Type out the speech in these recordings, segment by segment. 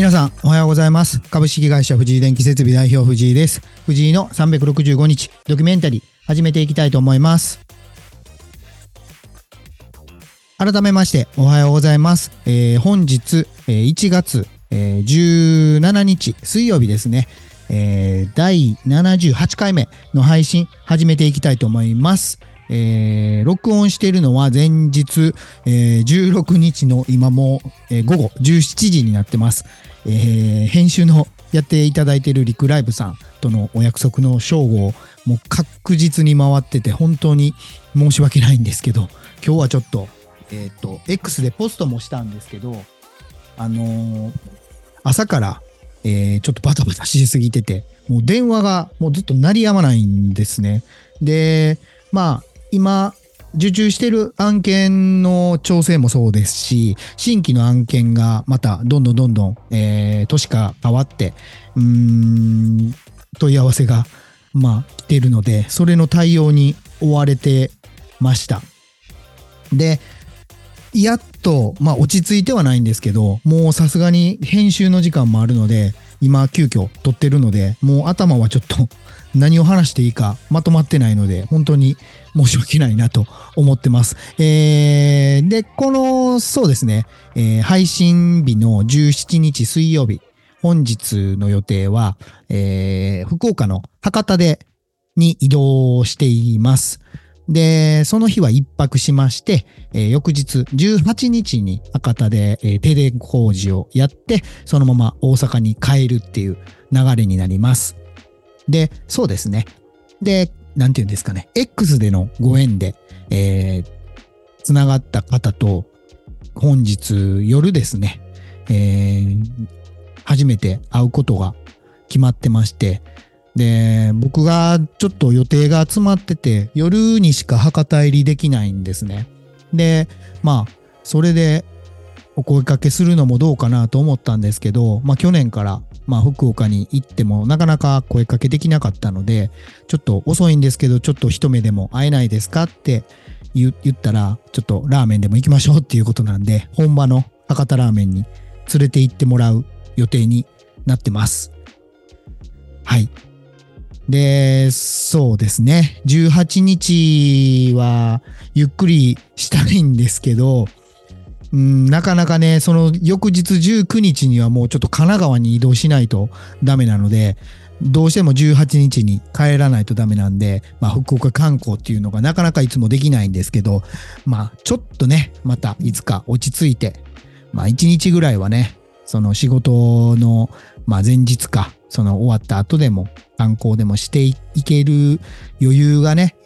皆さん、おはようございます。株式会社藤井電気設備代表藤井です。藤井の365日ドキュメンタリー始めていきたいと思います。改めまして、おはようございます。えー本日、えー1月、えー17日水曜日ですね。えー第78回目の配信始めていきたいと思います。えー録音しているのは前日、えー16日の今も、えー午後17時になってます。えー編集のやっていただいているリクライブさんとのお約束の正午もう確実に回ってて本当に申し訳ないんですけど 今日はちょっとえっ、と X でポストもしたんですけどあのー朝から、えーちょっとバタバタしすぎててもう電話がもうずっと鳴りやまないんですね。でまあ今受注してる案件の調整もそうですし、新規の案件がまたどんどんどんどん、えー、年が変わって、うん、問い合わせが、まあ、来てるので、それの対応に追われてました。で、やっと、まあ、落ち着いてはないんですけど、もうさすがに編集の時間もあるので、今、急遽撮ってるので、もう頭はちょっと 何を話していいかまとまってないので、本当に申し訳ないなと思ってます。えー、で、この、そうですね、えー配信日の17日水曜日、本日の予定は、えー福岡の博多で、に移動しています。で、その日は一泊しまして、えー翌日18日に博多で、えー停電工事をやって、そのまま大阪に帰るっていう流れになります。で、そうですね。で、なんていうんですかね。X でのご縁で、えー、つながった方と、本日夜ですね、えー初めて会うことが決まってまして、で、僕がちょっと予定が集まってて、夜にしか博多入りできないんですね。で、まあ、それでお声かけするのもどうかなと思ったんですけど、まあ去年から、まあ福岡に行ってもなかなか声かけできなかったので、ちょっと遅いんですけど、ちょっと一目でも会えないですかって言言ったら、ちょっとラーメンでも行きましょうっていうことなんで、本場の博多ラーメンに連れて行ってもらう予定になってます。はい。で、そうですね。18日はゆっくりしたいんですけど、うん、なかなかね、その翌日19日にはもうちょっと神奈川に移動しないとダメなので、どうしても18日に帰らないとダメなんで、まあ、福岡観光っていうのがなかなかいつもできないんですけど、まあ、ちょっとね、またいつか落ち着いて、まあ、1日ぐらいはね、その仕事の、まあ、前日か、その終わった後でも観光でもしていける余裕がね、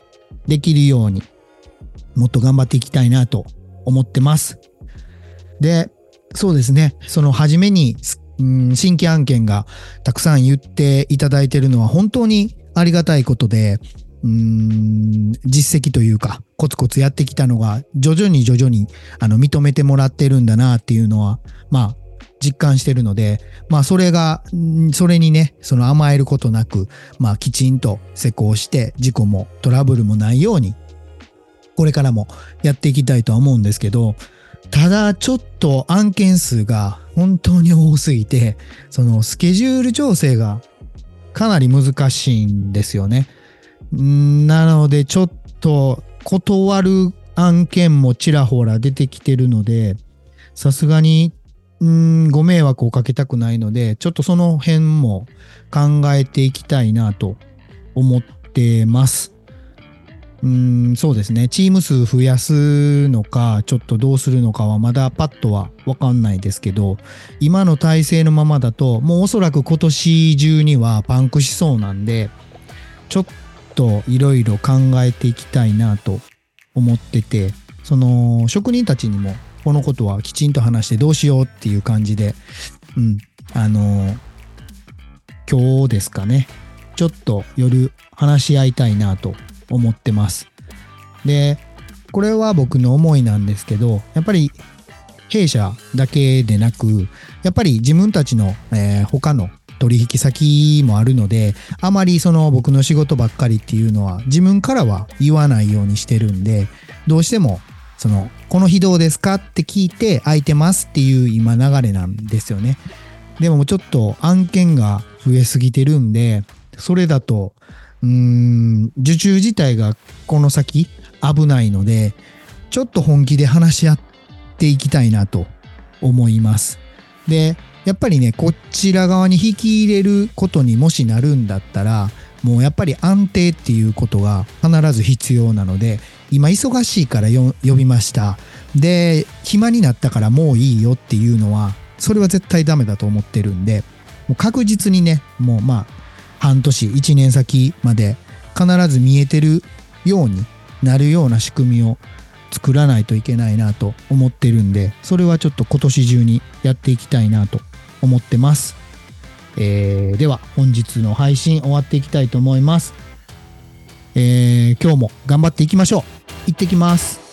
できるように、もっと頑張っていきたいなと思ってます。で、そうですね、その初めに、うん新規案件がたくさん言っていただいてるのは本当にありがたいことで、うん実績というか、コツコツやってきたのが、徐々に徐々にあの認めてもらってるんだなっていうのは、まあ、実感してるので、まあ、それが、それにね、その甘えることなく、まあ、きちんと施工して、事故もトラブルもないように、これからもやっていきたいとは思うんですけど、ただちょっと案件数が本当に多すぎて、そのスケジュール調整がかなり難しいんですよね。なのでちょっと断る案件もちらほら出てきてるので、さすがにうんご迷惑をかけたくないので、ちょっとその辺も考えていきたいなと思ってます。うん、そうですね。チーム数増やすのか、ちょっとどうするのかはまだパッとはわかんないですけど、今の体制のままだと、もうおそらく今年中にはパンクしそうなんで、ちょっといろいろ考えていきたいなと思ってて、その職人たちにもこのことはきちんと話してどうしようっていう感じで、うん、あの、今日ですかね、ちょっと夜話し合いたいなと思ってます。で、これは僕の思いなんですけど、やっぱり弊社だけでなく、やっぱり自分たちの、えー他の取引先もあるので、あまりその僕の仕事ばっかりっていうのは自分からは言わないようにしてるんで、どうしてもその、この日どうですかって聞いて空いてますっていう今流れなんですよね。でもちょっと案件が増えすぎてるんで、それだと、うーん、受注自体がこの先危ないので、ちょっと本気で話し合っていきたいなと思います。で、やっぱりね、こちら側に引き入れることにもしなるんだったら、もうやっぱり安定っていうことが必ず必要なので、今忙しいからよ呼びました。で、暇になったからもういいよっていうのは、それは絶対ダメだと思ってるんで、もう確実にね、もうまあ、半年、1年先まで必ず見えてるようになるような仕組みを作らないといけないなと思ってるんで、それはちょっと今年中にやっていきたいなと思ってます。えーでは本日の配信終わっていきたいと思います。えー今日も頑張っていきましょう。行ってきます。